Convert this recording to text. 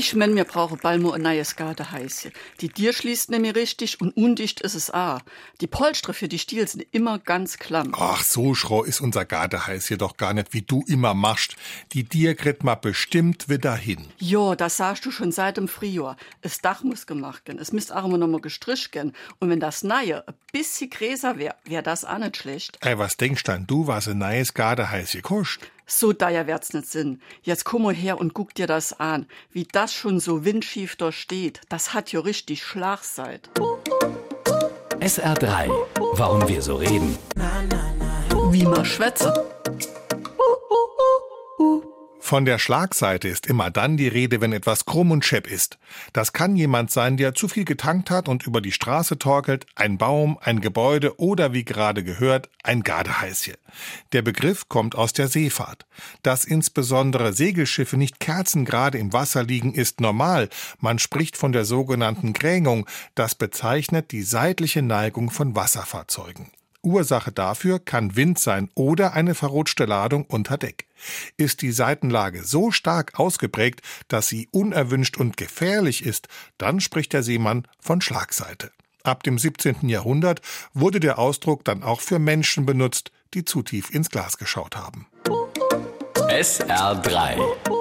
Ich mein, wir brauchen bald mal ein neues Gardeheiße. Die Dir schließt nämlich richtig und undicht ist es auch. Die Polstre für die Stiel sind immer ganz klamm. Ach, so schroh ist unser Gardeheiß hier doch gar nicht, wie du immer machst. Die Dir kriegt mal bestimmt wieder hin. Jo, das sagst du schon seit dem Frühjahr. Das Dach muss gemacht gehen. Es müsst auch immer noch mal gestrichen gehen. Und wenn das Neue ein bisschen gräser wär, wär das auch nicht schlecht. Ey, was denkst denn du, was ein neues Gardeheiß gekostet? So teuer wird's nicht Sinn. Jetzt komm mal her und guck dir das an. Wie das schon so windschief da steht. Das hat ja richtig Schlagseite. SR3. Warum wir so reden. Wie man schwätze. Von der Schlagseite ist immer dann die Rede, wenn etwas krumm und schepp ist. Das kann jemand sein, der zu viel getankt hat und über die Straße torkelt, ein Baum, ein Gebäude oder wie gerade gehört, ein Gardeheißchen. Der Begriff kommt aus der Seefahrt. Dass insbesondere Segelschiffe nicht kerzengerade im Wasser liegen, ist normal. Man spricht von der sogenannten Grängung. Das bezeichnet die seitliche Neigung von Wasserfahrzeugen. Ursache dafür kann Wind sein oder eine verrutschte Ladung unter Deck. Ist die Seitenlage so stark ausgeprägt, dass sie unerwünscht und gefährlich ist, dann spricht der Seemann von Schlagseite. Ab dem 17. Jahrhundert wurde der Ausdruck dann auch für Menschen benutzt, die zu tief ins Glas geschaut haben. SR3.